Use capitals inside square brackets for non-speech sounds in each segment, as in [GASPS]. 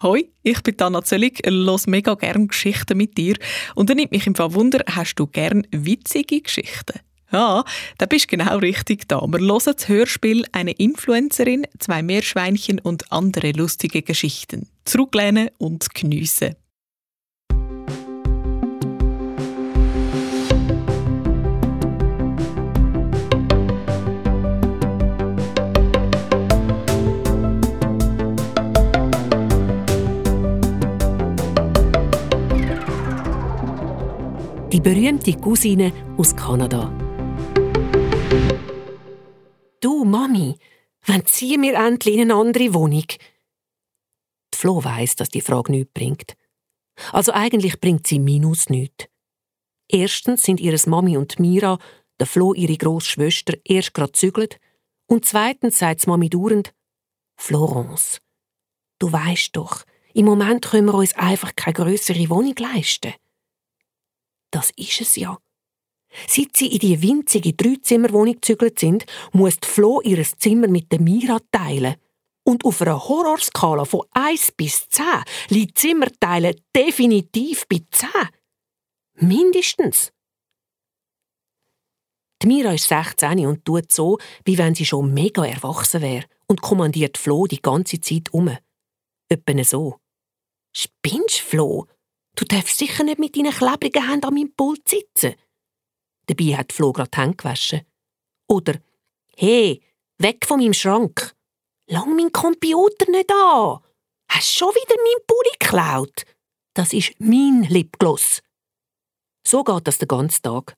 Hoi, ich bin Anna Zöllig, los mega gern Geschichten mit dir. Und dann nimmt mich im Fall Wunder, hast du gern witzige Geschichten? Ja, da bist genau richtig da. Wir hören das Hörspiel «Eine Influencerin, zwei Meerschweinchen und andere lustige Geschichten». Zurücklehnen und geniessen. Die berühmte Cousine aus Kanada. Du, Mami, wann ziehen wir endlich in eine andere Wohnung? Die Flo weiss, dass die Frage nichts bringt. Also eigentlich bringt sie Minus nichts. Erstens sind ihres Mami und Mira, der Flo ihre Großschwester, erst gerade zügelt. Und zweitens sagt Mami dauernd, Florence, du weißt doch, im Moment können wir uns einfach keine größere Wohnung leisten. Das ist es ja. Seit sie in die winzige Dreizimmerwohnung gezügelt sind, muss die Flo ihr Zimmer mit der Mira teilen. Und auf einer Horrorskala von 1 bis 10 liegt Zimmerteilen definitiv bei 10. Mindestens. Die Mira ist 16 und tut so, wie wenn sie schon mega erwachsen wäre und kommandiert Flo die ganze Zeit um. Etwa so. Spinnst, Flo? Du darfst sicher nicht mit deinen klebrigen Händen an meinem Pult sitzen. Dabei hat Flo gerade die Hände gewaschen. Oder, hey, weg von meinem Schrank. Lang mein Computer nicht an. Hast schon wieder meinen Pulli geklaut? Das ist mein Lipgloss. So geht das den ganzen Tag.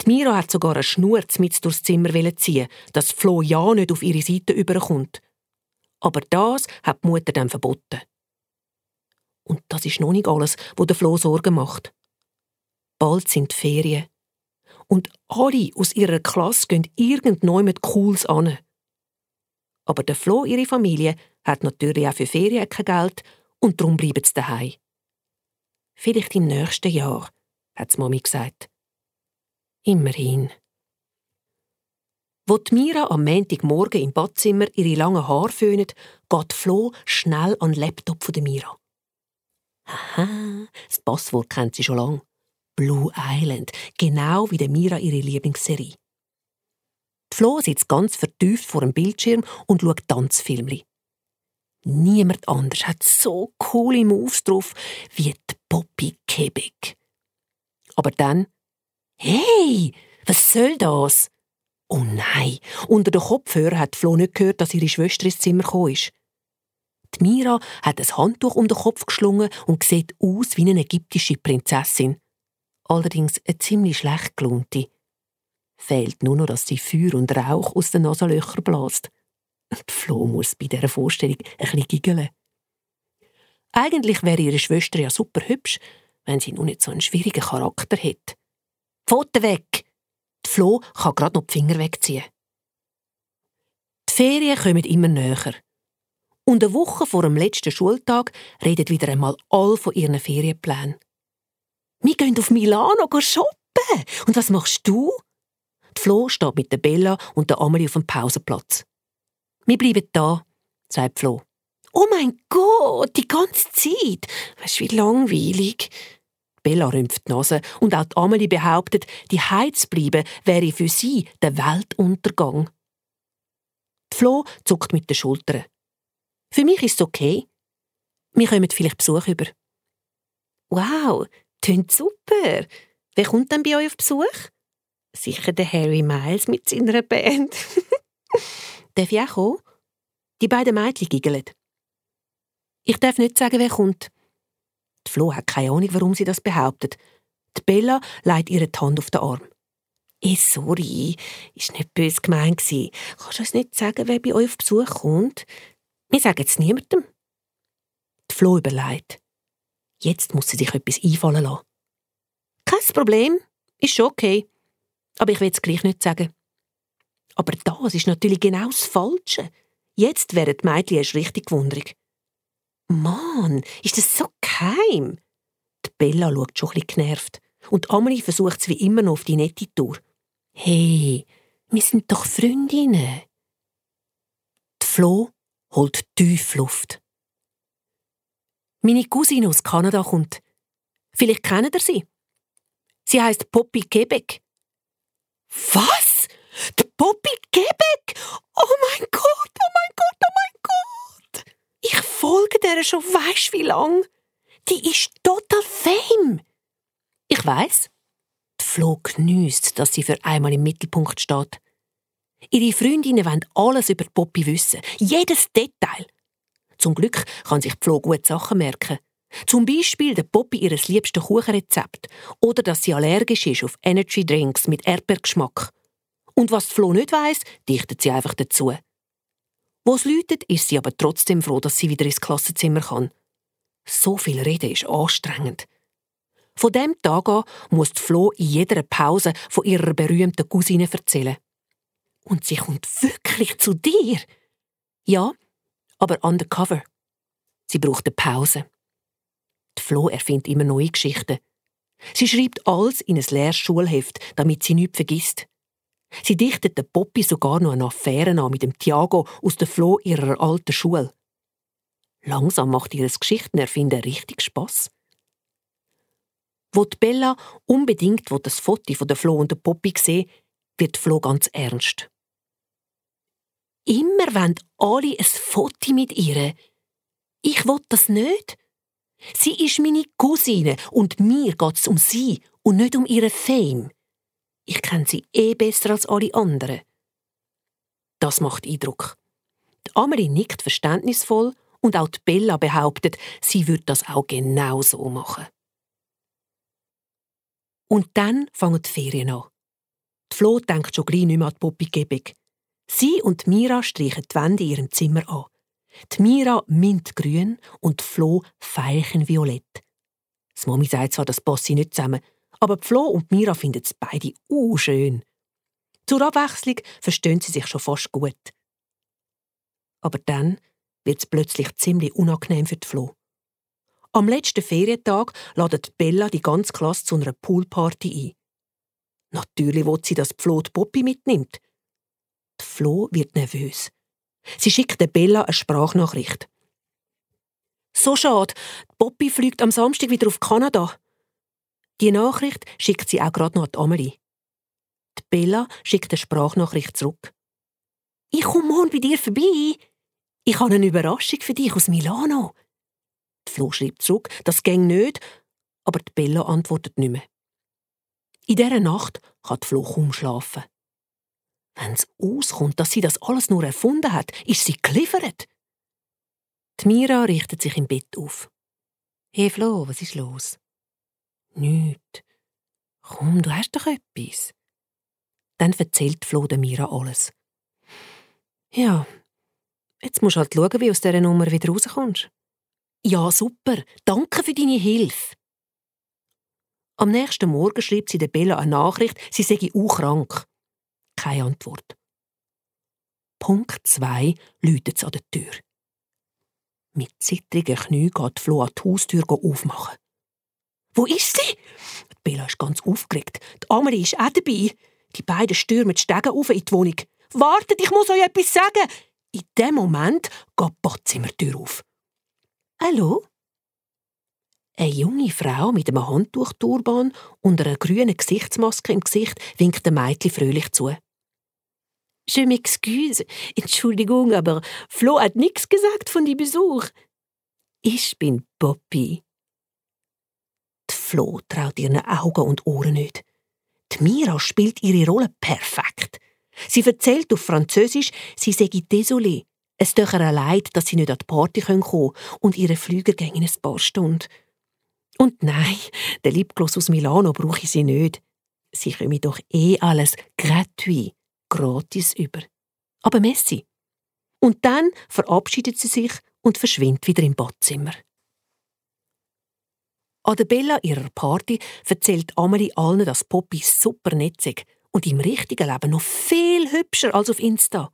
Die Mira hat sogar eine Schnur mit durchs Zimmer ziehen, dass Flo ja nicht auf ihre Seite überkommt. Aber das hat die Mutter dann verboten. Und das ist noch nicht alles, wo der Flo Sorgen macht. Bald sind Ferien. Und alle aus ihrer Klasse gehen irgendjemand Cooles an. Aber der Flo, ihre Familie, hat natürlich auch für Ferien kein Geld und darum bleiben sie daheim. Vielleicht im nächsten Jahr, hat Mami gesagt. Immerhin. Wo Mira am Montagmorgen im Badzimmer ihre langen Haare föhnt, geht Flo schnell an den Laptop von der Mira. Aha, das Passwort kennt sie schon lange. Blue Island, genau wie der Mira ihre Lieblingsserie. Die Flo sitzt ganz vertieft vor dem Bildschirm und schaut Tanzfilmli. Niemand anders hat so coole Moves drauf wie die Poppy Quebec. Aber dann, hey, was soll das? Oh nein, unter den Kopfhörern hat Flo nicht gehört, dass ihre Schwester ins Zimmer gekommen ist. Die Mira hat ein Handtuch um den Kopf geschlungen und sieht aus wie eine ägyptische Prinzessin. Allerdings eine ziemlich schlecht gelohnte. Fehlt nur noch, dass sie Feuer und Rauch aus den Nasenlöchern bläst. Die Flo muss bei dieser Vorstellung ein giggeln. Eigentlich wäre ihre Schwester ja super hübsch, wenn sie nur nicht so einen schwierigen Charakter hätte. Pfoten weg! Die Flo kann gerade noch die Finger wegziehen. Die Ferien kommen immer näher. Und eine Woche vor dem letzten Schultag redet wieder einmal all von ihren Ferienplänen. Wir gehen auf Milano shoppen. Und was machst du? Die Flo steht mit der Bella und der Amelie auf dem Pausenplatz. Wir bleiben da, sagt Flo. Oh mein Gott, die ganze Zeit. Weißt du, wie langweilig. Bella rümpft die Nase und auch die Amelie behauptet, die Heiz bleiben wäre für sie der Weltuntergang. Die Flo zuckt mit den Schultern. Für mich ist es okay. Wir kommen vielleicht Besuch über. Wow, tönt super. Wer kommt denn bei euch auf Besuch? Sicher der Harry Miles mit seiner Band. [LAUGHS] darf ich auch kommen? Die beiden Mädchen giggeln. Ich darf nicht sagen, wer kommt. Die Flo hat keine Ahnung, warum sie das behauptet. Die Bella legt ihre Hand auf den Arm. Eh, sorry, ist nicht böse gemeint Kannst du uns nicht sagen, wer bei euch auf Besuch kommt? Wir sagen es niemandem. Die Flo überlegt. Jetzt muss sie sich etwas einfallen lassen. Kein Problem, ist schon okay. Aber ich will es gleich nicht sagen. Aber das ist natürlich genau das Falsche. Jetzt wären die Mädchen erst richtig gewundert. Mann, ist das so geheim? Die Bella schaut schon bisschen genervt. Und Amelie versucht es wie immer noch auf die nette Tour. Hey, wir sind doch Freundinnen. Die Flo holt tief Luft. Meine Cousine aus Kanada kommt. Vielleicht kennt ihr sie. Sie heißt Poppy Quebec. Was? Die Poppy Quebec? Oh mein Gott, oh mein Gott, oh mein Gott! Ich folge der schon weisst wie lang. Die ist total fame. Ich weiß. Die Flo geniesst, dass sie für einmal im Mittelpunkt steht. Ihre Freundinnen wollen alles über Poppy wissen, jedes Detail. Zum Glück kann sich Flo gut Sachen merken. Zum Beispiel der Poppy ihres liebsten Kuchenrezept oder dass sie allergisch ist auf Energy Drinks mit Erdbeergeschmack. Und was Flo nicht weiss, dichtet sie einfach dazu. Wo es läutet, ist sie aber trotzdem froh, dass sie wieder ins Klassenzimmer kann. So viel Reden ist anstrengend. Von dem Tag an muss Flo in jeder Pause von ihrer berühmten Cousine erzählen. Und sie kommt wirklich zu dir? Ja, aber undercover. Sie braucht eine Pause. Die Flo erfindet immer neue Geschichten. Sie schreibt alles in ein leeres Schulheft, damit sie nichts vergisst. Sie dichtet der Poppy sogar noch eine Affäre an mit dem Tiago aus der Flo ihrer alten Schule. Langsam macht ihr Geschichtenerfinden richtig Spass. Wo die Bella unbedingt das Foto von der Flo und der Poppy sehen, wird Flo ganz ernst. Immer wollen alle ein Foto mit ihr. Ich will das nicht. Sie ist meine Cousine und mir geht's um sie und nicht um ihre Fame. Ich kenne sie eh besser als alle anderen. Das macht Eindruck. Die Amelie nickt verständnisvoll und auch die Bella behauptet, sie würde das auch genau so machen. Und dann fangen die Ferien an. Die Flo denkt schon gleich nicht mehr an die Poppy Gebig. Sie und Mira streichen die Wände in ihrem Zimmer an. Die Mira mintgrün und Flo veilchenviolett. Das Mami sagt zwar, das passt nicht zusammen, aber Flo und Mira finden es beide schön. Zur Abwechslung verstehen sie sich schon fast gut. Aber dann wird es plötzlich ziemlich unangenehm für die Flo. Am letzten Ferientag ladet Bella die ganze Klasse zu einer Poolparty ein. Natürlich will sie, dass Flo die Poppy mitnimmt. Flo wird nervös. Sie schickt Bella eine Sprachnachricht. So schade, Poppy fliegt am Samstag wieder auf Kanada. Die Nachricht schickt sie auch gerade noch an die Amelie. Die Bella schickt eine Sprachnachricht zurück. Ich komme morgen bei dir vorbei. Ich habe eine Überraschung für dich aus Milano. Die Flo schreibt zurück, das ging nicht, aber die Bella antwortet nicht mehr. In dieser Nacht kann die Flo kaum schlafen. Wenn es auskommt, dass sie das alles nur erfunden hat, ist sie geliefert. Die Mira richtet sich im Bett auf. Hey Flo, was ist los? Nicht. Komm, du hast doch etwas. Dann erzählt Flo der Mira alles. Ja, jetzt musst du halt schauen, wie du aus dieser Nummer wieder rauskommst. Ja, super. Danke für deine Hilfe. Am nächsten Morgen schreibt sie der Bella eine Nachricht, sie sei auch krank. Keine Antwort. Punkt 2 läutet es an der Tür. Mit zittrigen Knien geht Flo an die Haustür aufmachen. Wo ist sie? Bella ist ganz aufgeregt. Die Amelie ist auch dabei. Die beiden stürmen die Stege auf in die Wohnung. Wartet, ich muss euch etwas sagen. In dem Moment geht die Badzimmertür auf. Hallo? Eine junge Frau mit einem Handtuchturban und einer grünen Gesichtsmaske im Gesicht winkt dem Mädchen fröhlich zu. Je m'excuse. Entschuldigung, aber Flo hat nichts gesagt von die Besuch. Ich bin Poppy. Die Flo traut ihren Augen und Ohren nicht. Die Mira spielt ihre Rolle perfekt. Sie erzählt auf Französisch, sie sei désolé. Es tut ihr leid, dass sie nicht an die Party kommen können und ihre Flüge gehen in ein paar Stunden. Und nein, den Lipgloss aus Milano brauche ich sie nicht. Sie kommen doch eh alles gratuit gratis über. Aber Messi. Und dann verabschiedet sie sich und verschwindet wieder im Badzimmer. An der Bella ihrer Party erzählt Amelie allen, dass Poppy super netzig und im richtigen Leben noch viel hübscher als auf Insta.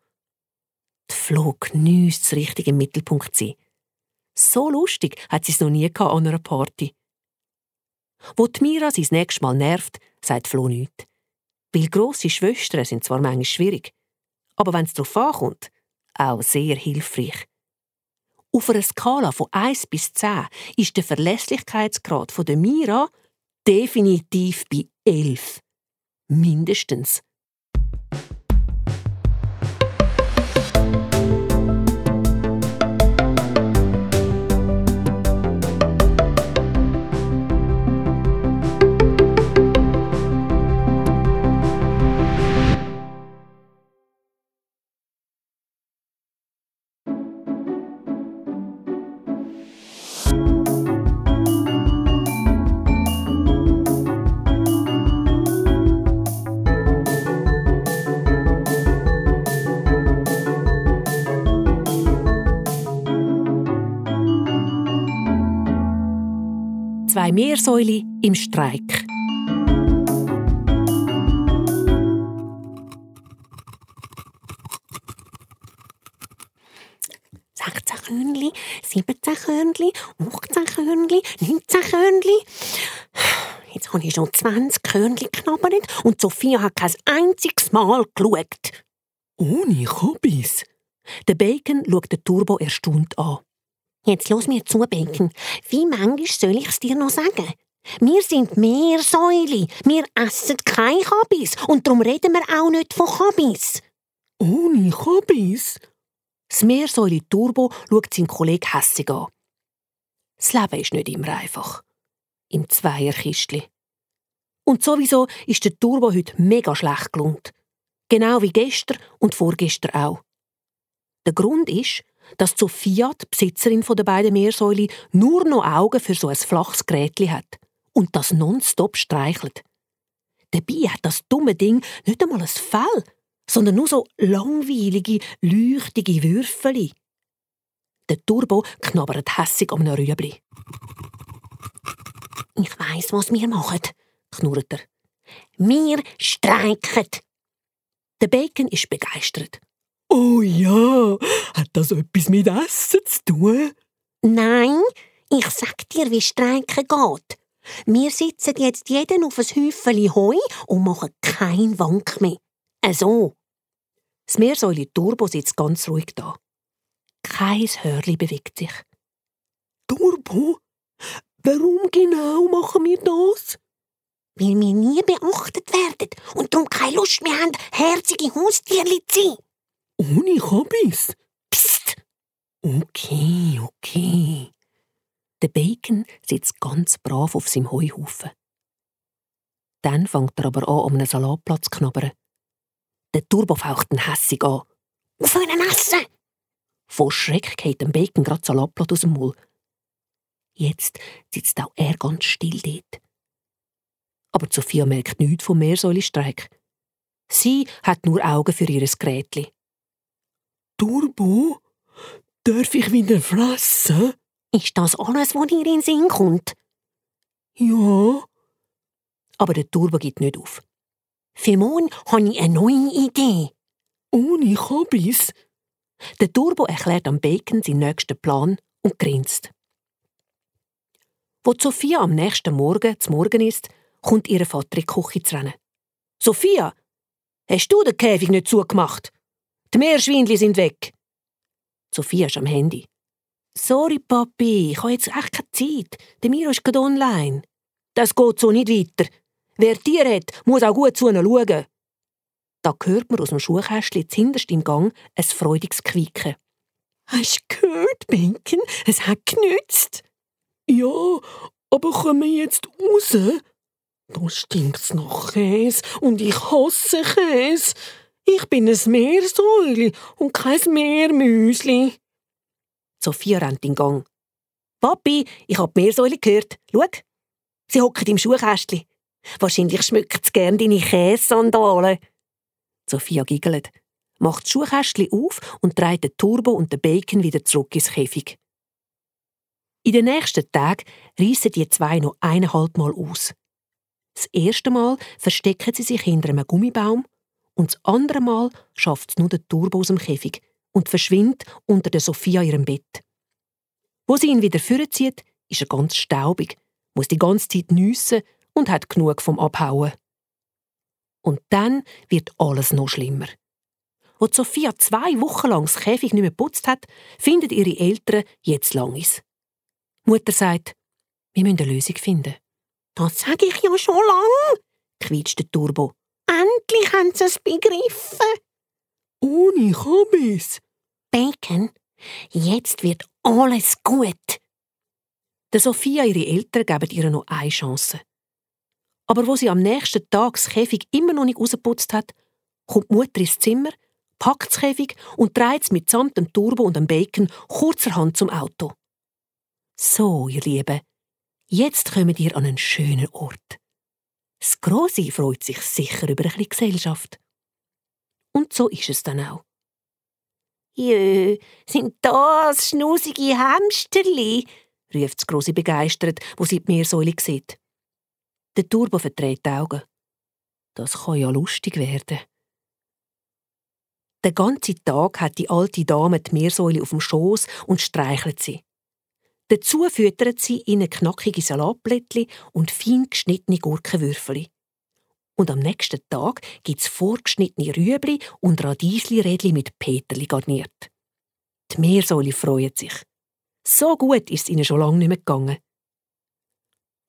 Die Flo geniesst es richtig im Mittelpunkt sein. So lustig hat sie es noch nie an einer Party. Wo die Mira sie das nächste Mal nervt, sagt Flo nichts. Weil grosse Schwestern sind zwar manchmal schwierig, aber wenn es darauf ankommt, auch sehr hilfreich. Auf einer Skala von 1 bis 10 ist der Verlässlichkeitsgrad der Mira definitiv bei 11. Mindestens. Meersäule im Streik. Körnli, siebzehn Körnli, achtzehn Körnli, neunzehn Körnli. Jetzt habe ich schon zwanzig Körnli geknabbert und Sophia hat kein einziges Mal geschaut. Ohne Hobbys? Der Bacon schaut den Turbo erstaunt an. Jetzt los mir zu, Bacon. Wie manchmal soll ich es dir noch sagen? Wir sind Meersäule. Wir essen keine Kabis. Und darum reden wir auch nicht von Kabis. Ohne Kabis? Das Meersäule Turbo schaut seinen Kollegen hässig an. Das Leben ist nicht immer einfach. Im Zweierkistli. Und sowieso ist der Turbo heute mega schlecht gelohnt. Genau wie gestern und vorgestern auch. Der Grund ist, dass Sophia, die Besitzerin der beiden Meersäule, nur noch Augen für so ein flaches Gerät hat und das nonstop streichelt. Dabei hat das dumme Ding nicht einmal ein Fell, sondern nur so langweilige, leuchtige Würfel. Der Turbo knabbert hässig um einem Rüebli. Ich weiss, was wir machen, knurrt er. Wir streiken. Der Bacon ist begeistert. Oh ja, hat das etwas mit Essen zu tun? Nein, ich sag dir, wie Streiken geht. Wir sitzen jetzt jeden auf ein Häufchen Heu und machen keinen Wank mehr. Also. Das Meersäule Turbo sitzt ganz ruhig da. Kein Hörli bewegt sich. Turbo? Warum genau machen wir das? Weil wir nie beachtet werden und darum keine Lust mehr haben, herzige Haustierli zu sein. Ohne Hobbys? Psst! Okay, okay. Der Bacon sitzt ganz brav auf seinem Heuhaufen. Dann fängt er aber an, um einen Salatplatz zu knabbern. Der Turbo faucht ihn hässig an. Auf einen Essen! Vor Schreck geht dem Bacon grad Salatblatt aus dem Maul. Jetzt sitzt auch er ganz still dort. Aber Sophia merkt nichts vom Meersäulestreik. Sie hat nur Augen für ihr Gerätchen. Turbo? Darf ich wieder fressen? Ist das alles, was dir in den Sinn kommt? Ja. Aber der Turbo gibt nicht auf. Für morgen habe ich eine neue Idee. Ohne Hobbys? Der Turbo erklärt am Bacon seinen nächsten Plan und grinst. Wo Sophia am nächsten Morgen zum Morgen ist, kommt ihre Vater in die Küche zu rennen. Sophia, hast du den Käfig nicht zugemacht? Die Meerschwindli sind weg. Sophia ist am Handy. Sorry, Papi, ich habe jetzt echt keine Zeit. Der Miro ist gerade online. Das geht so nicht weiter. Wer Tier hat, muss auch gut zu schauen. Da hört man aus dem Schuhkästchen hinterst im Gang ein freudiges Quieken. Hast du gehört, Bacon? Es hat genützt. Ja, aber kommen wir jetzt raus? Da stinkt's nach Käse und ich hasse Käse. Ich bin ein Meersäule und kein Meermüsli. Sophia rennt in Gang. Papi, ich hab die Meersäule gehört. Schau, sie hockt im Schuhkästchen. Wahrscheinlich schmückt sie gern deine Käsesandalen. Sophia giggelt, macht das Schuhkästchen auf und dreht den Turbo und den Bacon wieder zurück ins Käfig. In den nächsten Tagen reissen die zwei noch eineinhalb Mal aus. Das erste Mal verstecken sie sich hinter einem Gummibaum und das andere Mal schafft es nur der Turbo aus dem Käfig und verschwindet unter der Sophia ihrem Bett. Wo sie ihn wieder vorzieht, ist er ganz staubig, muss die ganze Zeit nüssen und hat genug vom Abhauen. Und dann wird alles noch schlimmer. wo Sophia zwei Wochen lang das Käfig nicht mehr geputzt hat, finden ihre Eltern jetzt Langis. Mutter sagt, wir müssen eine Lösung finden. Das sage ich ja schon lang, quietscht der Turbo. Endlich haben sie es begriffen. Ohne Kabis. Bacon, jetzt wird alles gut. Der Sophia ihre Eltern geben ihr noch eine Chance. Aber wo sie am nächsten Tag das Käfig immer noch nicht rausgeputzt hat, kommt die Mutter ins Zimmer, packt das Käfig und dreht es mitsamt dem Turbo und dem Bacon kurzerhand zum Auto. So, ihr Lieben, jetzt kommt ihr an einen schönen Ort. Das Grosse freut sich sicher über ein bisschen Gesellschaft. Und so ist es dann auch. Jö, sind das schnusige Hamsterli? ruft das Grosse begeistert, wo sie die Meersäule sieht. Der Turbo verdreht die Augen. Das kann ja lustig werden. Den ganzen Tag hat die alte Dame die Meersäule auf dem Schoß und streichelt sie. Dazu füttert sie ihnen knackige Salatblättchen und fein geschnittene Gurkenwürfel. Und am nächsten Tag gibt's vorgeschnittene Rüebli und Radiesli-Rädli mit Peterli garniert. Die Meersäule freuen sich. So gut ist es ihnen schon lange nicht mehr gegangen.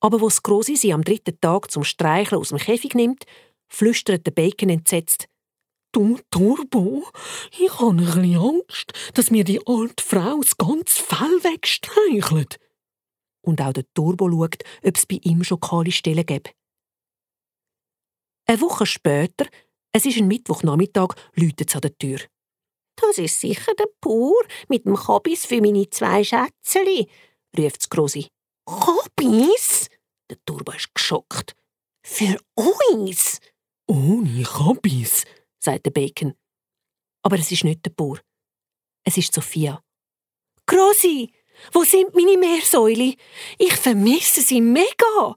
Aber wo Grosi sie am dritten Tag zum Streicheln aus dem Käfig nimmt, flüstert der Bacon entsetzt. Du, Turbo, ich habe ein bisschen Angst, dass mir die alte Frau das ganze Fell wegstreichelt. Und auch der Turbo schaut, ob es bei ihm schon kahle Stellen gibt. Eine Woche später, es ist ein Mittwochnachmittag, läutet es an der Tür. Das ist sicher der Pur mit dem Kabis für meine zwei Schätzeli, ruft Grosi. Kabis? Der Turbo ist geschockt. Für uns? Ohne Kabis, sagt der Bacon. Aber es ist nicht der Bauer. Es ist Sophia. Grosi, wo sind meine Meersäule? Ich vermisse sie mega.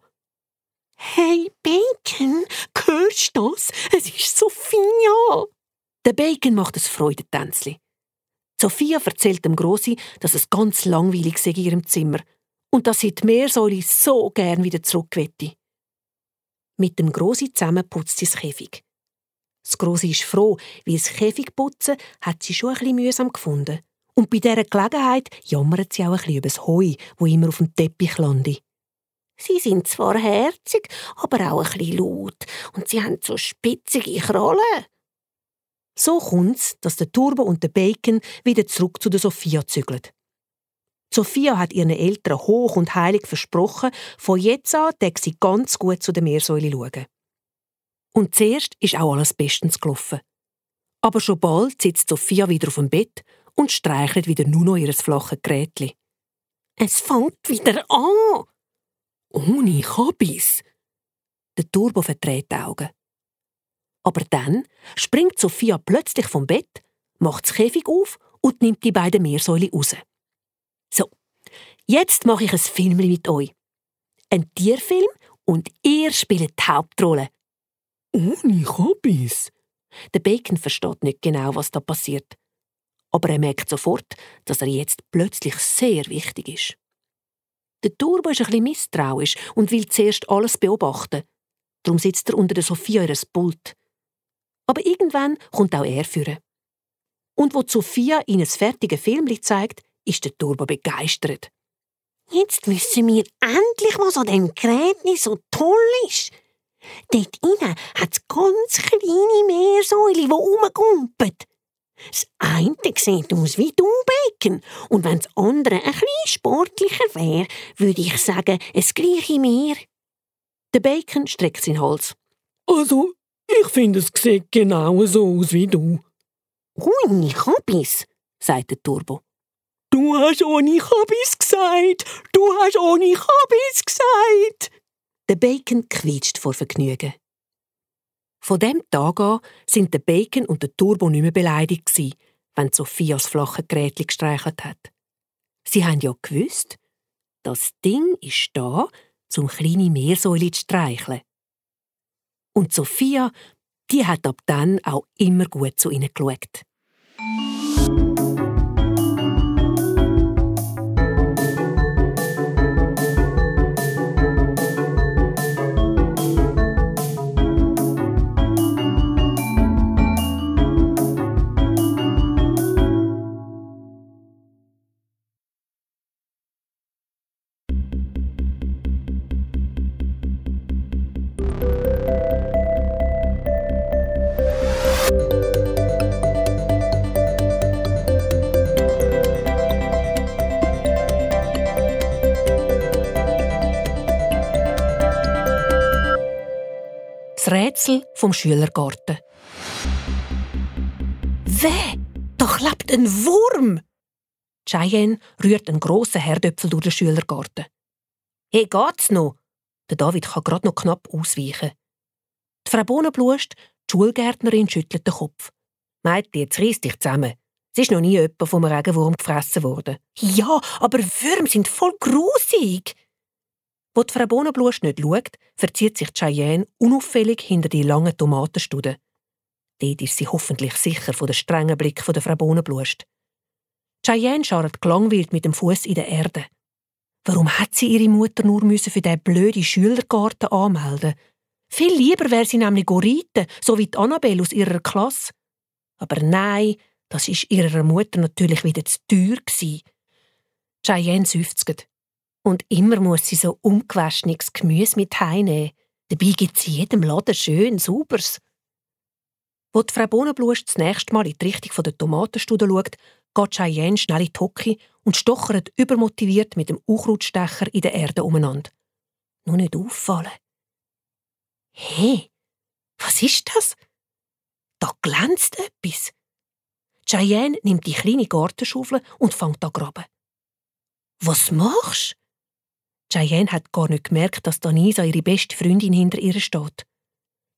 Hey Bacon, hörst du das? Es ist Sophia. Der Bacon macht ein Freudentänzli. Sophia erzählt dem Grossi, dass es ganz langweilig sei in ihrem Zimmer und dass sie die Meersäule so gern wieder zurück wette. Mit dem Grossi zusammen putzt sie das Käfig. Das Grossi ist froh, weil das Käfigputzen hat sie schon bisschen mühsam gefunden. Und bei dieser Gelegenheit jammert sie auch ein bisschen über das Heu, wo immer auf dem Teppich landet. Sie sind zwar herzig, aber auch ein bisschen laut und sie haben so spitzige Krallen. So kommt's, dass der Turbo und der Bacon wieder zurück zu der Sophia zügeln. Sophia hat ihren Eltern hoch und heilig versprochen, von jetzt an dass sie ganz gut zu der Meersäule schauen. Und zuerst ist auch alles bestens gelaufen. Aber schon bald sitzt Sophia wieder auf dem Bett und streichelt wieder nur noch ihr flaches Gerätli. Es fängt wieder an. Ohne Kabis. Der Turbo verdreht die Augen. Aber dann springt Sophia plötzlich vom Bett, macht das Käfig auf und nimmt die beiden Meersäule raus. So, jetzt mache ich ein Film mit euch. Ein Tierfilm und ihr spielt die Hauptrolle. Ohne Kabis. Der Bacon versteht nicht genau, was da passiert. Aber er merkt sofort, dass er jetzt plötzlich sehr wichtig ist. Der Turbo ist ein bisschen misstrauisch und will zuerst alles beobachten. Darum sitzt er unter der Sophia ihres Pult. Aber irgendwann kommt auch er führen. Und wo Sophia ihnen das fertige Film zeigt, ist der Turbo begeistert. Jetzt wissen wir endlich, was an dem Gerät so toll ist. Dort innen hat es ganz kleine Meersäule, die rumkumpen. Das eine sieht aus wie Dumbeken und wenn das andere ein bisschen sportlicher wäre, würde ich sagen, es gleiche Meer. Der Bacon streckt seinen Hals. Also, ich finde, es sieht genau so aus wie du. Ohne Kabis, sagt der Turbo. Du hast ohne Kabis gesagt! Du hast ohne Kabis gesagt! Der Bacon quietscht vor Vergnügen. Von dem Tag an sind der Bacon und der Turbo nicht mehr beleidigt gewesen, wenn Sophia das flache Gerät gestreichelt hat. Sie haben ja gewusst, das Ding ist da, zum kleine Meersäule zu streicheln. Und Sophia, die hat ab dann auch immer gut zu ihnen geschaut. Rätsel vom Schülergarten. Weh, da klebt ein Wurm! Cheyenne rührt einen grossen Herdöpfel durch den Schülergarten. Hey, geht's noch? Der David kann gerade noch knapp ausweichen. Die Frau Bohnenblust, die Schulgärtnerin, schüttelt den Kopf. Meint, jetzt reiss dich zusammen. Es ist noch nie jemand vom Regenwurm gefressen worden. Ja, aber Würmer sind voll grusig. Wo die Frau Bohnenblust nicht schaut, verzieht sich Cheyenne unauffällig hinter die langen Tomatenstuden. Dort ist sie hoffentlich sicher von den strengen Blick der Frau Bohnenblust. Cheyenne scharrt gelangweilt mit dem Fuß in der Erde. Warum hat sie ihre Mutter nur für diesen blöden Schülergarten anmelden? Viel lieber wäre sie nämlich reiten, so wie die Annabelle aus ihrer Klasse. Aber nein, das ist ihrer Mutter natürlich wieder zu teuer. Cheyenne seufzt. Und immer muss sie so ungewaschenes Gemüse mit heimnehmen. Dabei gibt sie jedem Laden schön sauberes. Wo die Frau Bohnenblust das nächste Mal in die Richtung der Tomatenstude schaut, geht Cheyenne schnell in die Hocke und stochert übermotiviert mit dem Unkrautstecher in der Erde umeinander. Nur nicht auffallen. Hey, was ist das? Da glänzt etwas. Cheyenne nimmt die kleine Gartenschaufel und fängt an graben. Was machst? Cheyenne hat gar nicht gemerkt, dass Danisa ihre beste Freundin hinter ihr steht.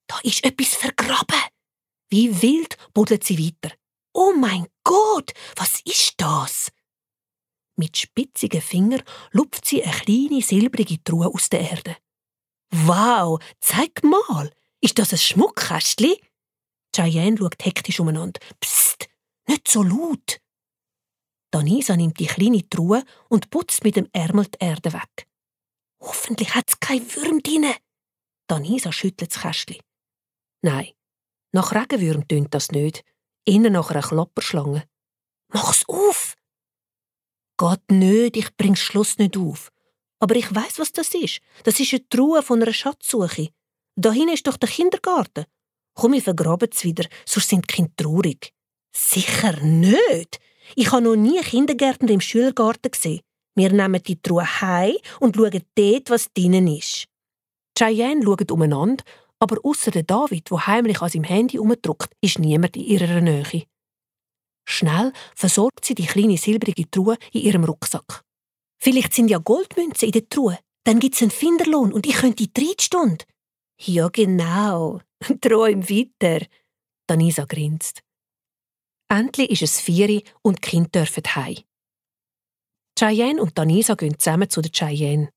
Da ist etwas vergraben. Wie wild buddelt sie weiter. Oh mein Gott, was ist das? Mit spitzigen Fingern lupft sie eine kleine silbrige Truhe aus der Erde. Wow, zeig mal, ist das ein Schmuckkästchen? Cheyenne schaut hektisch umeinander. Psst, nicht so laut. Danisa nimmt die kleine Truhe und putzt mit dem Ärmel die Erde weg. Hoffentlich hat es kein Würm drin. Danisa schüttelt das Kästchen. Nein, nach Regenwürm tönt das nicht. Innen nach einer Klapperschlange. Mach's auf! Geht nicht, ich bring's Schluss nicht auf. Aber ich weiß, was das ist. Das ist eine Truhe von einer Schatzsuche. Dahin ist doch der Kindergarten. Komm, wir vergraben es wieder, sonst sind die Kinder traurig. Sicher nicht. Ich habe noch nie Kindergärtner im Schülergarten gesehen. Wir nehmen die Truhe heim und schauen dort, was drinnen ist. Cheyenne schaut umeinander, aber außer der David, wo heimlich an seinem Handy umdruckt, ist niemand in ihrer Nähe. Schnell versorgt sie die kleine silbrige Truhe in ihrem Rucksack. Vielleicht sind ja Goldmünzen in der Truhe. Dann gibt's einen Finderlohn und ich könnte die Stunde. Ja, genau. [LAUGHS] Träum weiter. Danisa grinst. Endlich ist es Vieri und die Kinder dürfen heim. Cheyenne und Danisa gehen zusammen zu der Cheyenne.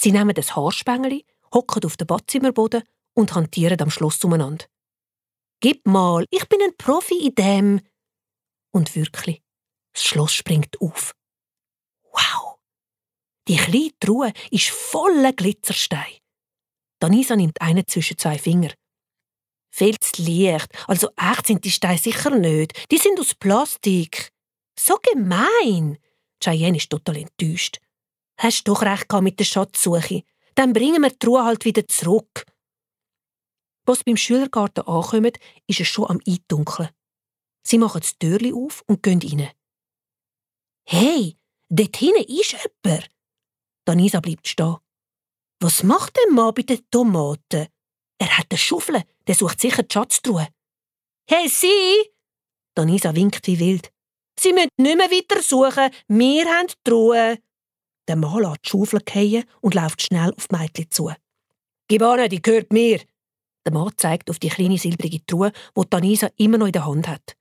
Sie nehmen das Haarspengeli, hocken auf den Badzimmerboden und hantieren am Schluss umeinander. Gib mal, ich bin ein Profi in dem. Und wirklich, das Schloss springt auf. Wow! Die kleine Truhe ist voller Glitzerstein. Danisa nimmt einen zwischen zwei Finger. Viel zu leicht, also echt sind die Steine sicher nicht. Die sind aus Plastik. So gemein. Cheyenne ist total enttäuscht. Hast doch recht mit der Schatzsuche. Dann bringen wir die Truhe halt wieder zurück. Als sie beim Schülergarten ankommen, ist es schon am Eindunkeln. Sie machen das Türchen auf und gehen rein. Hey, dort hinten ist jemand. Danisa bleibt stehen. Was macht der Mann bei den Tomaten? Er hat eine Schaufel, der sucht sicher die Schatztruhe. Hey, Sie! Danisa winkt wie wild. Sie müssen nicht mehr weiter suchen, wir haben die Truhe. Der Mann lässt die Schaufel fallen und läuft schnell auf die Mädchen zu. Gib an, die gehört mir. Der Mann zeigt auf die kleine silbrige Truhe, die Danisa immer noch in der Hand hat.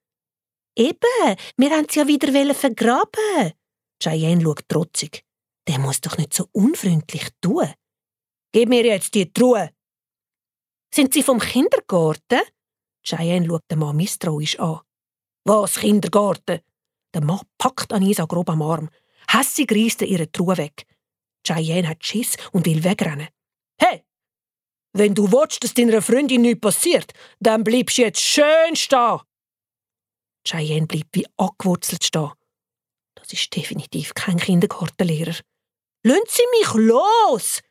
Eben, wir haben sie ja wieder vergraben. Cheyenne schaut trotzig. Der muss doch nicht so unfreundlich tun. Gib mir jetzt die Truhe. Sind Sie vom Kindergarten? Cheyenne schaut den Mann misstrauisch an. Was, Kindergarten? Der Mann packt Anisa grob am Arm. Hässig reißt er ihre Truhe weg. Cheyenne hat Schiss und will wegrennen. Hey, wenn du willst, dass deiner Freundin nichts passiert, dann bleibst du jetzt schön stehen. Cheyenne bleibt wie angewurzelt stehen. Das ist definitiv kein Kindergartenlehrer. Lassen Sie mich los!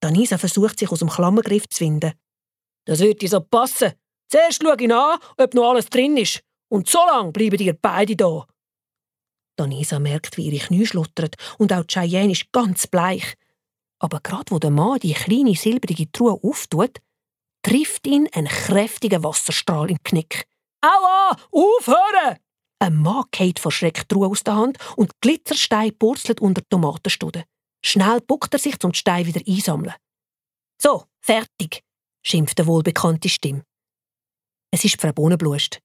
Danisa versucht, sich aus dem Klammergriff zu winden. Das wird dir so passen. Zuerst schau ihn an, ob noch alles drin ist. Und so lange bleiben ihr beide da. Danisa merkt, wie ihre Knie schluttert und auch Cheyenne ist ganz bleich. Aber gerade wo der Mann die kleine silbrige Truhe auftut, trifft ihn ein kräftiger Wasserstrahl im Knick. Aua! Aufhören! Ein Mann geht vor Schreck die Ruhe aus der Hand und Glitzerstein purzelt unter die Tomatenstude. Schnell buckt er sich, um den Stein wieder einsammeln. So, fertig, schimpft eine wohlbekannte Stimme. Es ist Frau Bohnenblust.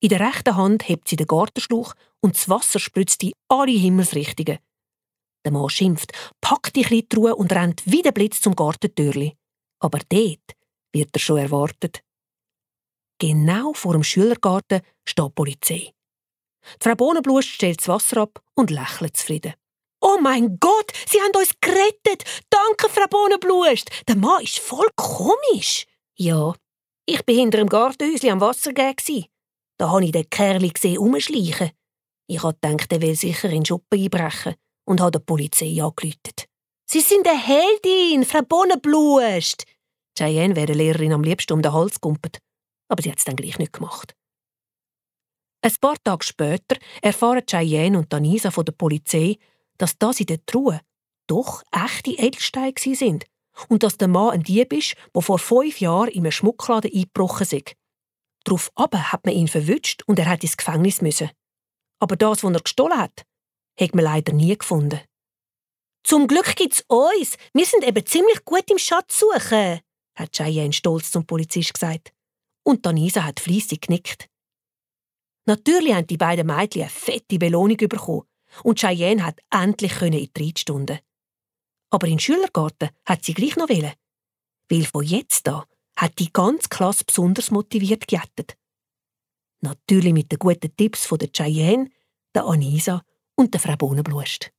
In der rechten Hand hebt sie den Gartenschlauch und das Wasser spritzt in alle Himmelsrichtungen. Der Mann schimpft, packt die kleine Truhe und rennt wie der Blitz zum Gartentürli. Aber dort wird er schon erwartet. Genau vor dem Schülergarten steht die Polizei. Die Frau Bohnenblust stellt das Wasser ab und lächelt zufrieden. Oh mein Gott, Sie haben uns gerettet! Danke, Frau Bohnenblust! Der Mann ist voll komisch. Ja, ich bin hinter dem Gartenhäuschen am Wasser gegen. Da habe ich den Kerl gesehen umschleichen. Ich habe gedacht, er will sicher in den Schuppen einbrechen und habe der Polizei angelütet. Sie sind eine Heldin, Frau Bohnenblust! Cheyenne wäre der Lehrerin am liebsten um den Hals gumpet, aber sie hat es dann gleich nicht gemacht. Ein paar Tage später erfahren Cheyenne und Danisa von der Polizei, dass das in der Truhe doch echte Edelsteine sind und dass der Mann ein Dieb ist, der vor fünf Jahren in einem Schmuckladen eingebrochen ist. Darauf aber hat man ihn verwünscht und er hat ins Gefängnis müssen. Aber das, was er gestohlen hat, hat man leider nie gefunden. Zum Glück gibt's uns. Wir sind eben ziemlich gut im Schatz suchen, hat Cheyenne stolz zum Polizist gesagt. Und Danisa hat fleissig genickt. Natürlich haben die beiden Mädchen eine fette Belohnung bekommen und Cheyenne hat endlich in die Reitstunde. Aber in den Schülergarten hat sie gleich noch wollen. Weil von jetzt an hat die ganze Klasse besonders motiviert gejettet. Natürlich mit den guten Tipps von der Cheyenne, der Anisa und der Frau Bohnenblust.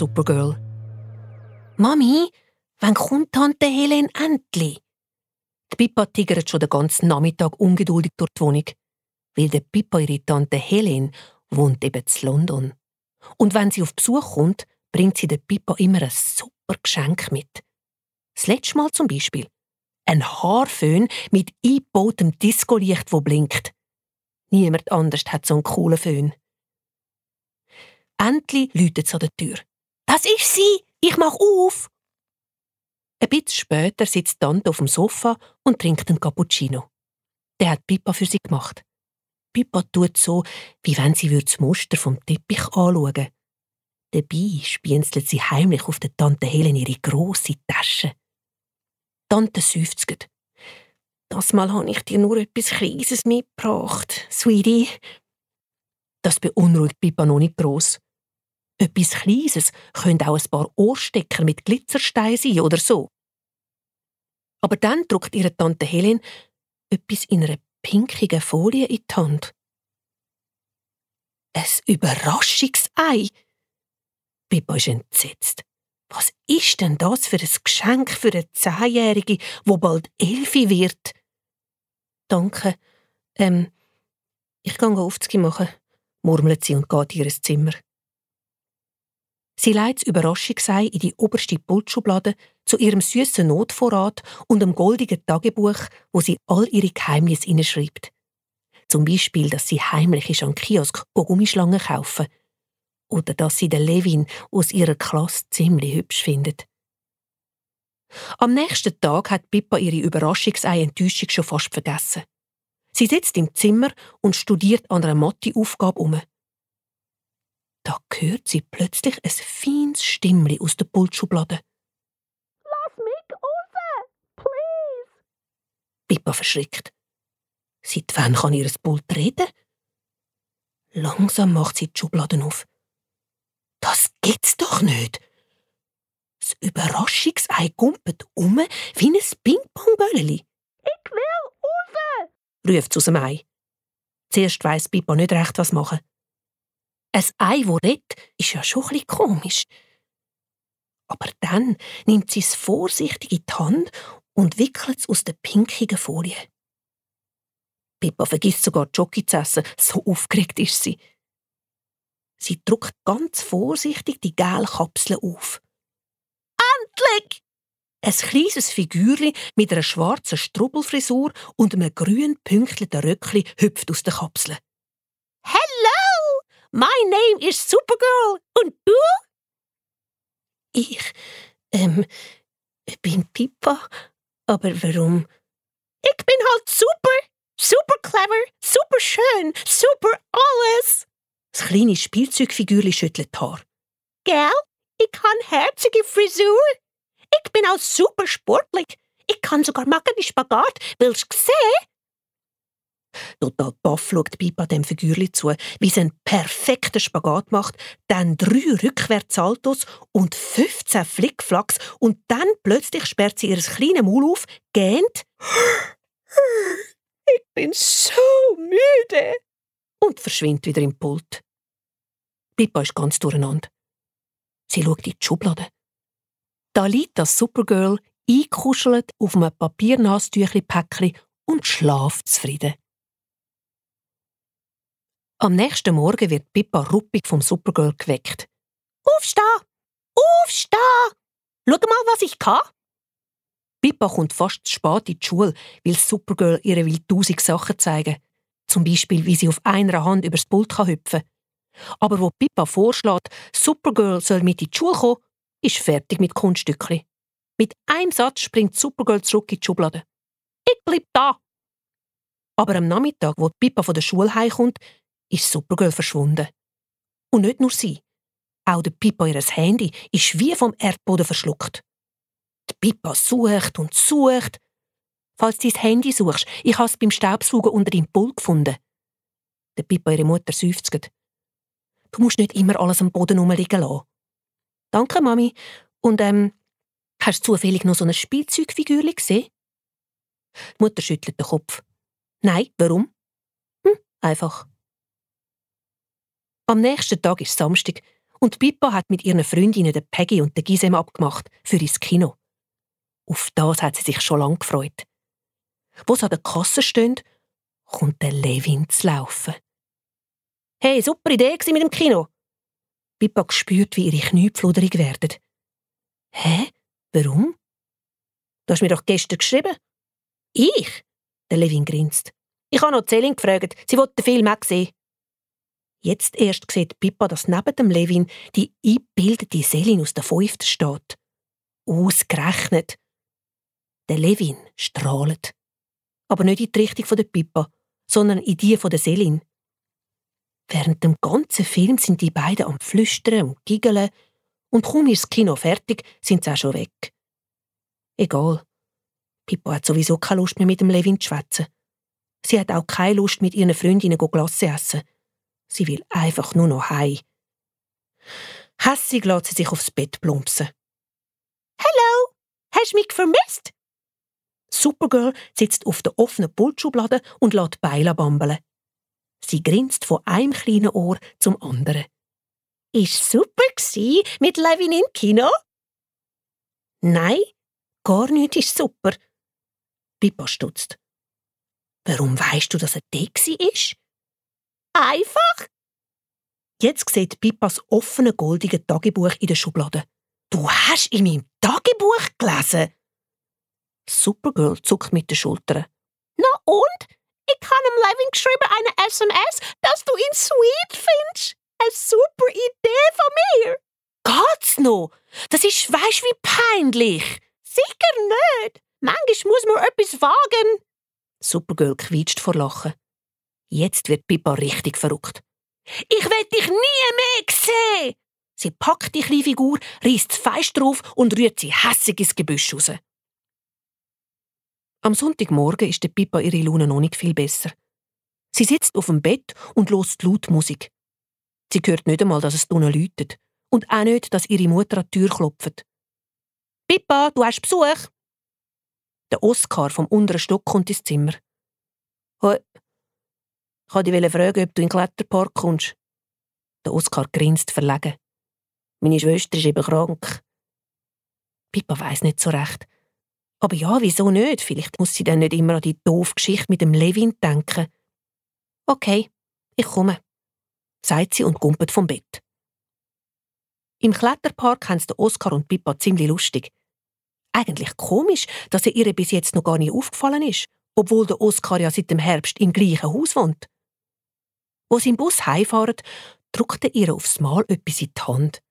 Supergirl. Mami, wann kommt Tante Helen endlich? Die Pippa tigert schon den ganzen Nachmittag ungeduldig durch die Wohnung, weil der Pippa ihre Tante Helen wohnt eben in London. Und wenn sie auf Besuch kommt, bringt sie der Pippa immer ein super Geschenk mit. Das letzte Mal zum Beispiel ein Haarföhn mit eingebautem Discolicht, wo blinkt. Niemand anders hat so einen coolen Föhn. Endlich läutet es an der Tür. Das ist sie! Ich mach auf! Ein bisschen später sitzt Tante auf dem Sofa und trinkt einen Cappuccino. Der hat Pippa für sie gemacht. Pippa tut so, wie wenn sie das Muster vom Teppich anschauen Dabei spienzelt sie heimlich auf der Tante Helen ihre grosse Tasche. Tante seufzt. Das Mal habe ich dir nur etwas Kleines mitgebracht, Sweetie. Das beunruhigt Pippa noch nicht gross. Etwas Kleines können auch ein paar Ohrstecker mit Glitzerstein sein oder so. Aber dann drückt ihre Tante Helen etwas in einer pinkigen Folie in die Hand. Ein Überraschungsei! Pippa ist entsetzt. Was ist denn das für ein Geschenk für eine Zehnjährige, wo bald Elfi wird? Danke. Ähm, ich kann Aufzüge machen, murmelt sie und geht in ihr Zimmer. Sie legt das Überraschungsei in die oberste Pultschublade zu ihrem süßen Notvorrat und einem goldigen Tagebuch, wo sie all ihre Geheimnisse hineinschreibt. Zum Beispiel, dass sie heimlich ist an Kiosk Gummischlangen kaufen. Oder dass sie den Levin aus ihrer Klasse ziemlich hübsch findet. Am nächsten Tag hat Pippa ihre Überraschungsei-Enttäuschung schon fast vergessen. Sie sitzt im Zimmer und studiert an einer Mathe-Aufgabe um. Da hört sie plötzlich ein feines Stimmli aus der Pultschublade. Lass mich raus! Please! Pippa verschrickt. Seit wann kann ihr Pult reden? Langsam macht sie die Schubladen auf. Das gibt's doch nicht! Das Überraschungsei gumpet um wie ein Ping-Pong-Bölleli. Ich will raus! ruft aus dem Ei. Zuerst weiss Pippa nicht recht, was machen. Ein Ei, das redet, ist ja schon ein komisch. Aber dann nimmt sie es vorsichtig in die Hand und wickelt es aus der pinkigen Folie. Pippa vergisst sogar Jockey zu essen, so aufgeregt ist sie. Sie drückt ganz vorsichtig die gelbe Kapsel auf. Endlich! Ein kleines Figürchen mit einer schwarzen Strubbelfrisur und einem grün pünktlichen Röckli hüpft aus der Kapsel. My name is Supergirl. Und du? Ich, ähm, bin Pippa. Aber warum? Ich bin halt super. Super clever, super schön, super alles. Das kleine Spielzeugfigürchen schüttelt Haar. Gell? Ich habe herzige Frisur. Ich bin auch super sportlich. Ich kann sogar machen die Spagat. Willst du sehen? Total baff schaut Pipa dem Figürli zu, wie sie einen perfekten Spagat macht, dann drei Rückwärtssaltos und 15 Flickflacks und dann plötzlich sperrt sie ihr kleines Maul auf, gähnt [GASPS] Ich bin so müde und verschwindet wieder im Pult. Pippa ist ganz durcheinander. Sie schaut in die Schublade. Da liegt das Supergirl eingekuschelt auf einem Papiernasstüchli-Päckchen und schlaft zufrieden. Am nächsten Morgen wird Pippa ruppig vom Supergirl geweckt. Aufstehen! Aufstehen! Schau mal, was ich kann! Pippa kommt fast zu spät in die Schule, weil Supergirl ihre will tausend Sachen zeigen. Zum Beispiel, wie sie auf einer Hand übers Pult hüpfen kann. Aber wo Pippa vorschlägt, Supergirl soll mit in die Schule kommen, ist fertig mit Kunststückchen. Mit einem Satz springt Supergirl zurück in die Schublade. Ich bleib da! Aber am Nachmittag, wo Pippa von der Schule heimkommt, ist Supergirl verschwunden. Und nicht nur sie. Auch der Pippa ihres Handy ist wie vom Erdboden verschluckt. Die Pippa sucht und sucht. Falls du dein Handy suchst, ich habe es beim Staubsaugen unter deinem Pult gefunden. Der Pippa ihre Mutter seufzt. Du musst nicht immer alles am Boden rumliegen lassen. Danke, Mami. Und ähm, hast du zufällig noch so eine Spielzeugfigur gesehen? Die Mutter schüttelt den Kopf. Nein, warum? Hm, einfach. Am nächsten Tag ist Samstag und Pippa hat mit ihren Freundinnen der Peggy und der Gisem abgemacht für ins Kino. Auf das hat sie sich schon lange gefreut. Wo sie an der Kasse stehen, kommt der Levin zu laufen. Hey, super Idee mit dem Kino. Pippa spürt, wie ihre Knie pfluderig werden. Hä? Warum? Du hast mir doch gestern geschrieben. Ich? Der Levin grinst. Ich habe noch Celine gefragt, sie wollte den Film auch sehen. Jetzt erst sieht Pippa, dass neben dem Levin die eingebildete Selin aus der Fünften steht. Ausgerechnet. Der Levin strahlt. Aber nicht in die Richtung der Pippa, sondern in die von der Selin. Während dem ganzen Film sind die beiden am Flüstern und Giggeln und kaum ist das Kino fertig, sind sie auch schon weg. Egal. Pippa hat sowieso keine Lust mehr mit dem Levin zu schwätzen. Sie hat auch keine Lust, mit ihren Freundinnen Glasse essen. Sie will einfach nur noch heim. Hässig lässt sie sich aufs Bett plumpsen. Hallo, hast du mich vermisst? Supergirl sitzt auf der offenen Pultschublade und lässt Beile bambeln. Sie grinst von einem kleinen Ohr zum anderen. Ist super gsi mit Levin im Kino? Nein, gar nicht ist super. Pippa stutzt. Warum weißt du, dass er da ist? Einfach? Jetzt sieht Pippas offene goldige Tagebuch in der Schublade. Du hast in meinem Tagebuch gelesen? Supergirl zuckt mit den Schultern. Na und? Ich habe ihm Levin geschrieben eine SMS, dass du ihn sweet findest. Eine super Idee von mir. Geht's noch? Das ist, weisst wie peinlich. Sicher nicht. Manchmal muss man etwas wagen. Supergirl quietscht vor Lachen. Jetzt wird Pippa richtig verrückt. Ich will dich nie mehr sehen! Sie packt die kleine Figur, reißt fest drauf und rührt sie hässig ins Gebüsch raus. Am Sonntagmorgen ist der Pippa ihre Laune noch nicht viel besser. Sie sitzt auf dem Bett und lost laut Musik. Sie hört nicht einmal, dass es drinnen läutet. Und auch nicht, dass ihre Mutter an die Tür klopft. Pippa, du hast Besuch! Der Oskar vom unteren Stock kommt ins Zimmer. Ich wollte dich fragen, ob du in den Kletterpark kommst. Der Oskar grinst verlegen. Meine Schwester ist eben krank. Pippa weiss nicht so recht. Aber ja, wieso nicht? Vielleicht muss sie dann nicht immer an die doofe Geschichte mit dem Levin denken. Okay, ich komme, sagt sie und gumpet vom Bett. Im Kletterpark haben sie Oskar und Pippa ziemlich lustig. Eigentlich komisch, dass er ihr bis jetzt noch gar nicht aufgefallen ist, obwohl der Oskar ja seit dem Herbst im gleichen Haus wohnt. Wo sie im Bus heimfahren, drückt er ihr aufs Mal etwas in die Hand.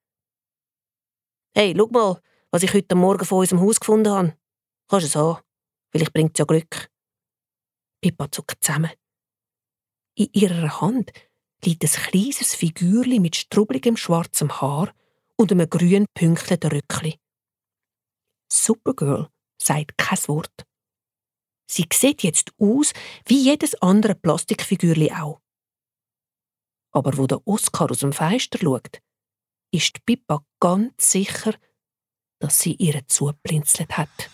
Hey, schau mal, was ich heute Morgen von unserem Haus gefunden habe. Kannst du es haben? Vielleicht bringt es ja Glück. Pippa zuckt zusammen. In ihrer Hand liegt ein kleines Figürchen mit strubbeligem schwarzem Haar und einem grün pünktlichen Röckchen. Supergirl sagt kein Wort. Sie sieht jetzt aus wie jedes andere Plastikfigürli auch. Aber wo der Oscar aus dem Fenster schaut, ist Pippa ganz sicher, dass sie ihr zublinzelt hat.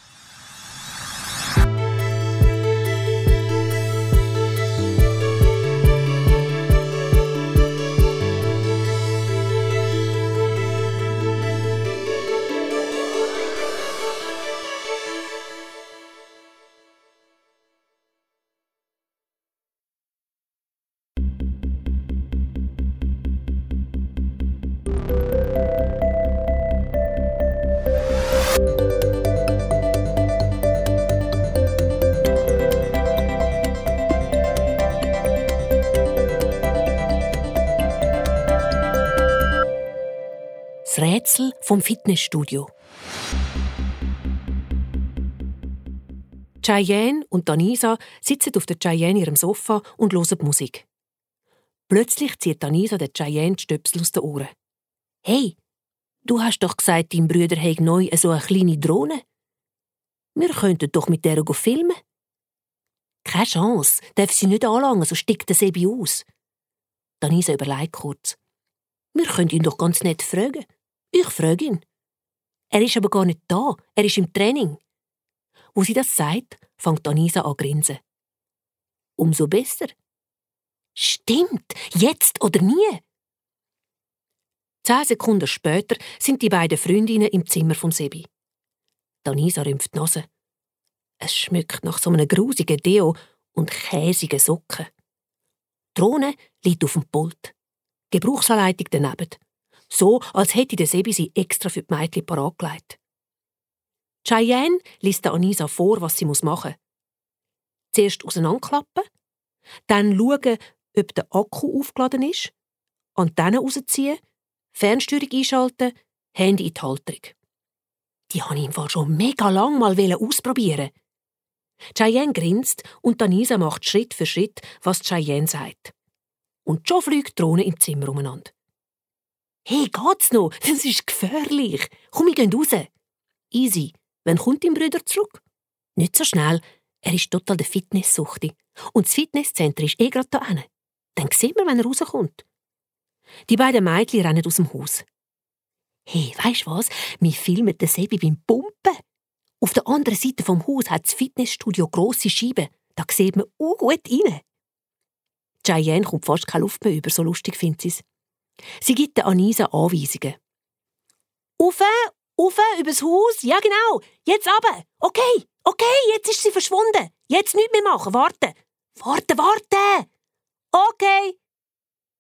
Vom Fitnessstudio. Cheyenne und Danisa sitzen auf der Cheyenne ihrem Sofa und hören Musik. Plötzlich zieht Danisa der Cheyenne die Stöpsel aus den Ohren. Hey, du hast doch gesagt, dein Brüder hat neu so eine kleine Drohne. Wir könnten doch mit der filmen. Keine Chance, darf sie nicht anlangen, so stickt der Sebi aus. Danisa überlegt kurz. Wir können ihn doch ganz nett fragen. Ich frage ihn. Er ist aber gar nicht da, er ist im Training. Wo sie das sagt, fängt Anisa an grinsen. Umso besser. Stimmt, jetzt oder nie. Zehn Sekunden später sind die beiden Freundinnen im Zimmer vom Sebi. Danisa rümpft die Nase. Es schmeckt nach so einem grusigen Deo und käsigen Socken. Die Drohne liegt auf dem Pult. Gebrauchsanleitung daneben. So, als hätte der Sebi sie extra für die Mädchen parat gelegt. Cheyenne liest Anisa vor, was sie machen muss. Zuerst auseinanderklappen, dann schauen, ob der Akku aufgeladen ist, Antennen rausziehen, Fernsteuerung einschalten, Handy in die Halterung. Die habe ich im Fall schon mega lang mal ausprobieren. Cheyenne grinst und Anisa macht Schritt für Schritt, was Cheyenne sagt. Und schon fliegt die Drohne im Zimmer umeinander. Hey, geht's noch? [LAUGHS] Das ist gefährlich. Komm, wir gehen raus. Easy. Wann kommt dein Bruder zurück? Nicht so schnell. Er ist total der Fitnesssuchti. Und das Fitnesscenter ist eh gerade da hinten. Dann sehen wir, wenn er rauskommt. Die beiden Mädchen rennen aus dem Haus. Hey, weisst was? Wir filmen den Sebi beim Pumpen. Auf der anderen Seite vom Haus hat das Fitnessstudio grosse Scheiben. Da sieht man uh, gut rein. Cheyenne kommt fast keine Luft mehr über, so lustig findet sie es. Sie gibt der Anisa Anweisungen. Ufe, ufe, übers Haus, ja genau, jetzt aber. Okay, okay, jetzt ist sie verschwunden. Jetzt nichts mehr machen, warten. Warten, warten. Okay.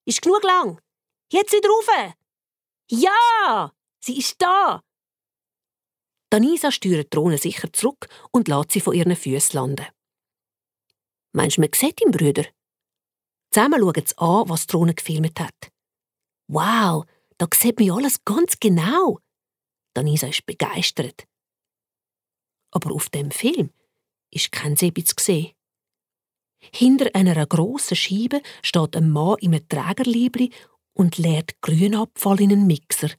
Ist genug lang. Jetzt wieder rauf. Ja, sie ist da. Danisa steuert die Drohne sicher zurück und lässt sie von ihren Füßen landen. Meinst du, man sieht ihn, Brüder? Zusammen schauen sie an, was die Drohne gefilmt hat. Wow, da sieht man alles ganz genau. Danisa ist begeistert. Aber auf dem Film ist kein Sebitz gesehen. Hinter einer grossen Scheibe steht ein Mann im Trägerlibri und leert Grünabfall in einen Mixer.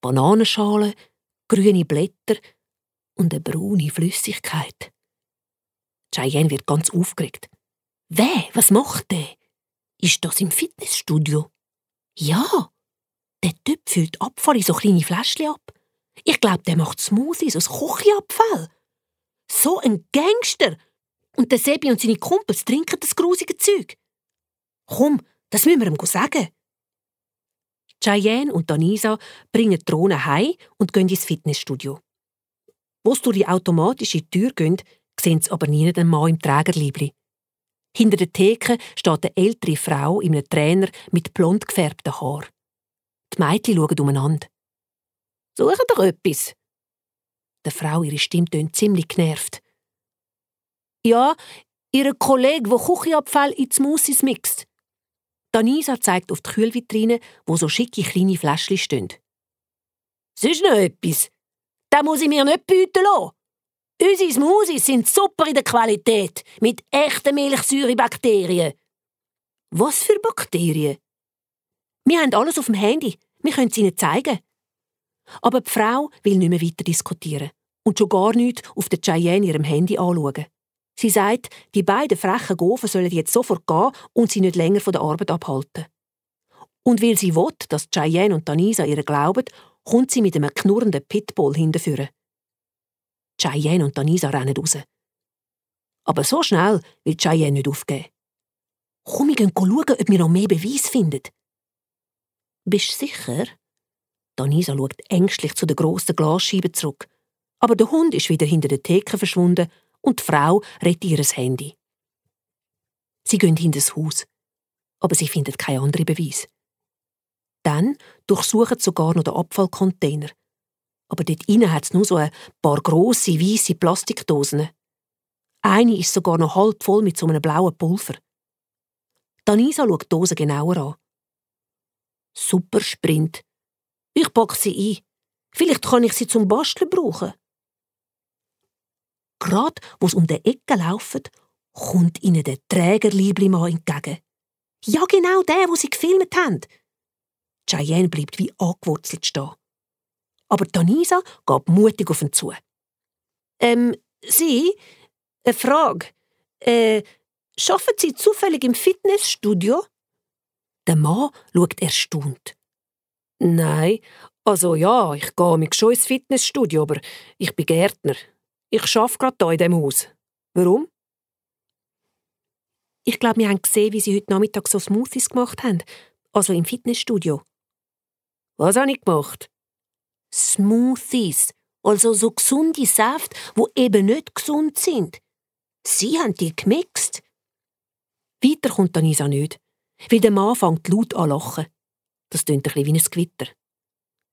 Bananenschalen, grüne Blätter und eine braune Flüssigkeit. Cheyenne wird ganz aufgeregt. Wer? Was macht der? Ist das im Fitnessstudio? Ja, der Typ füllt Abfall in so kleine Fläschchen ab. Ich glaube, der macht Smoothies aus Kochiabfall. So ein Gangster. Und der Sebi und seine Kumpels trinken das grusige Zeug. Komm, das müssen wir ihm sagen. Cheyenne und Danisa bringen die Drohne heim und gehen ins Fitnessstudio. Wo sie durch die automatische Tür gehen, sehen sie aber nie den Mann im Trägerliebli. Hinter der Theke steht eine ältere Frau in einem Trainer mit blond gefärbten Haar. Die Mädchen schauen umeinander. Suchen doch etwas. Der Frau ihre Stimme tönt ziemlich genervt. Ja, ihre Kollege, wo Küchenabfall in Smoothies mixt. Danisa zeigt auf die Kühlvitrine, wo so schicke kleine Fläschchen stehen. Sonst noch etwas? Da muss ich mir nicht bieten lassen. Unsere Smoothies sind super in der Qualität, mit echten Milchsäurebakterien. Was für Bakterien? Wir haben alles auf dem Handy. Wir können es Ihnen zeigen. Aber die Frau will nicht mehr weiter diskutieren und schon gar nicht auf der Cheyenne ihrem Handy anschauen. Sie sagt, die beiden frechen Gofen sollen jetzt sofort gehen und sie nicht länger von der Arbeit abhalten. Und weil sie will, dass Cheyenne und Tanisa ihr glauben, kommt sie mit einem knurrenden Pitbull hinterführen. Cheyenne und Tanisa rennen raus. Aber so schnell will Cheyenne nicht aufgeben. Komm, wir gehen schauen, ob wir noch mehr Beweis finden. Bist du sicher? Tanisa schaut ängstlich zu der grossen Glasscheibe zurück. Aber der Hund ist wieder hinter der Theke verschwunden und die Frau rettet ihr Handy. Sie gehen hinter das Haus, aber sie findet keinen anderen Beweis. Dann durchsuchen sie sogar noch den Abfallcontainer. Aber dort innen hat es nur so ein paar grosse, weiße Plastikdosen. Eine ist sogar noch halb voll mit so einem blauen Pulver. Danisa schaut die Dose genauer an. Super Sprint. Ich packe sie ein. Vielleicht kann ich sie zum Basteln brauchen. Gerade wo sie um die Ecke laufen, kommt ihnen der Trägerliebli-Mann entgegen. Ja, genau der, wo sie gefilmt haben. Cheyenne bleibt wie angewurzelt stehen. Aber Tanisa geht mutig auf ihn zu. Ähm, Sie? Eine Frage. Äh, arbeiten Sie zufällig im Fitnessstudio? Der Mann schaut erstaunt. Nein, also ja, ich gehe mich schon ins Fitnessstudio, aber ich bin Gärtner. Ich arbeite gerade hier in diesem Haus. Warum? Ich glaube, wir haben gesehen, wie Sie heute Nachmittag so Smoothies gemacht haben. Also im Fitnessstudio. Was habe ich gemacht? Smoothies. Also so gesunde Säfte, wo eben nicht gesund sind. Sie haben die gemixt. Weiter kommt Anisa nicht, weil der Mann fängt laut an lachen. Das klingt ein bisschen wie ein Gewitter.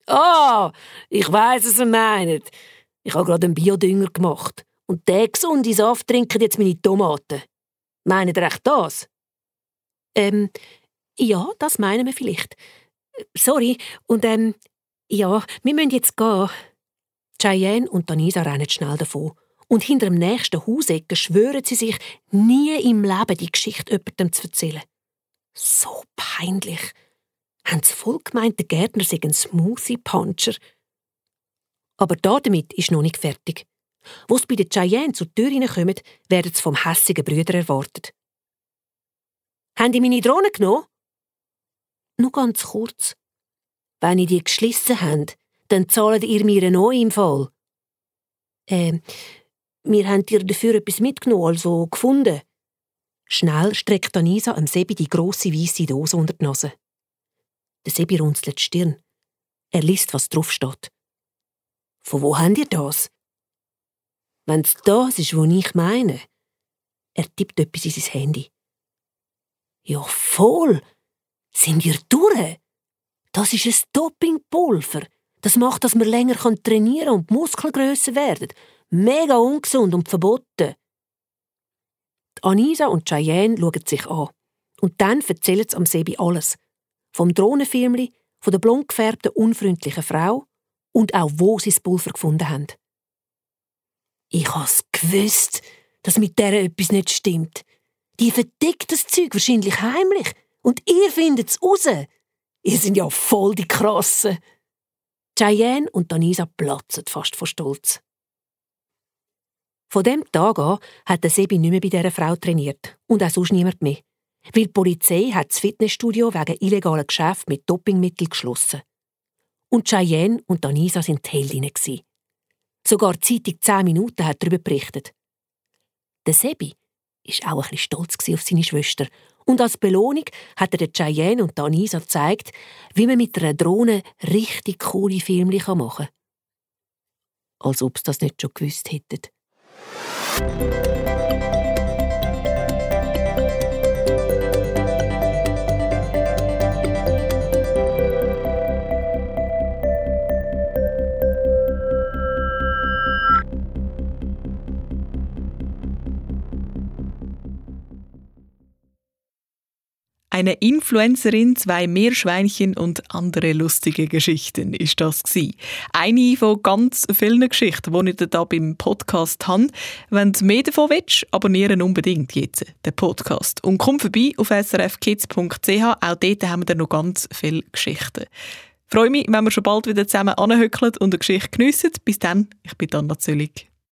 Ah, ich weiß, was er meint. Ich habe gerade einen Biodünger gemacht. Und der gesunde Saft trinken jetzt meine Tomaten. Meinen ihr echt das? Ähm, ja, das meinen wir vielleicht. Sorry, und ähm, ja, wir müssen jetzt gehen. Cheyenne und Danisa rennen schnell davon. Und hinter dem nächsten Hausecken schwören sie sich, nie im Leben die Geschichte jemandem zu erzählen. So peinlich. Haben sie voll gemeint, der Gärtner sei ein Smoothie-Puncher. Aber damit ist noch nicht fertig. Wo sie bei den Cheyenne zur Tür hineinkommen, werden sie vom hässigen Brüder erwartet. Haben die meine Drohne genommen? Nur ganz kurz. Wenn ihr die geschlissen habt, dann zahlt ihr mir einen neuen Fall. Ähm, wir haben dir dafür etwas mitgenommen, also gefunden. Schnell streckt Anisa am Sebi die grosse weiße Dose unter die Nase. Der Sebi runzelt die Stirn. Er liest, was drauf steht. Von wo habt ihr das? Wenn's das ist, was ich meine. Er tippt etwas in sein Handy. Ja, voll. Sind ihr durch? Das ist ein Dopingpulver. Das macht, dass man länger trainieren kann und die Muskeln grösser werden. Mega ungesund und verboten. Anisa und Cheyenne schauen sich an. Und dann erzählen sie am Sebi alles. Vom Drohnenfilmli, von der blond gefärbten, unfreundlichen Frau und auch wo sie das Pulver gefunden haben. Ich has gewusst, dass mit der etwas nicht stimmt. Die verdeckt das Zeug wahrscheinlich heimlich. Und ihr findet es raus. Ihr sind ja voll die Krassen. Cheyenne und Danisa platzen fast vor Stolz. Von dem Tag an hat der Sebi nicht mehr bei dieser Frau trainiert und auch sonst niemand mehr. Weil die Polizei hat das Fitnessstudio wegen illegalen Geschäft mit Dopingmitteln geschlossen. Und Cheyenne und Danisa sind die Heldinnen. Sogar die Zeitung «10 Minuten» hat darüber berichtet. Der Sebi war auch ein stolz auf seine Schwester. Und als Belohnung hat er Cheyenne und Anisa gezeigt, wie man mit einer Drohne richtig coole Filme machen kann. Als ob sie das nicht schon gewusst hätten. Eine Influencerin, zwei Meerschweinchen und andere lustige Geschichten ist das gsi. Eine von ganz vielen Geschichten, die ich da beim Podcast habe. Wenn du mehr davon willst, abonnieren unbedingt jetzt den Podcast. Und komm vorbei auf srfkids.ch, auch dort haben wir noch ganz viele Geschichten. Ich freue mich, wenn wir schon bald wieder zusammen anhöckeln und eine Geschichte geniessen. Bis dann, ich bin Anna Züllig.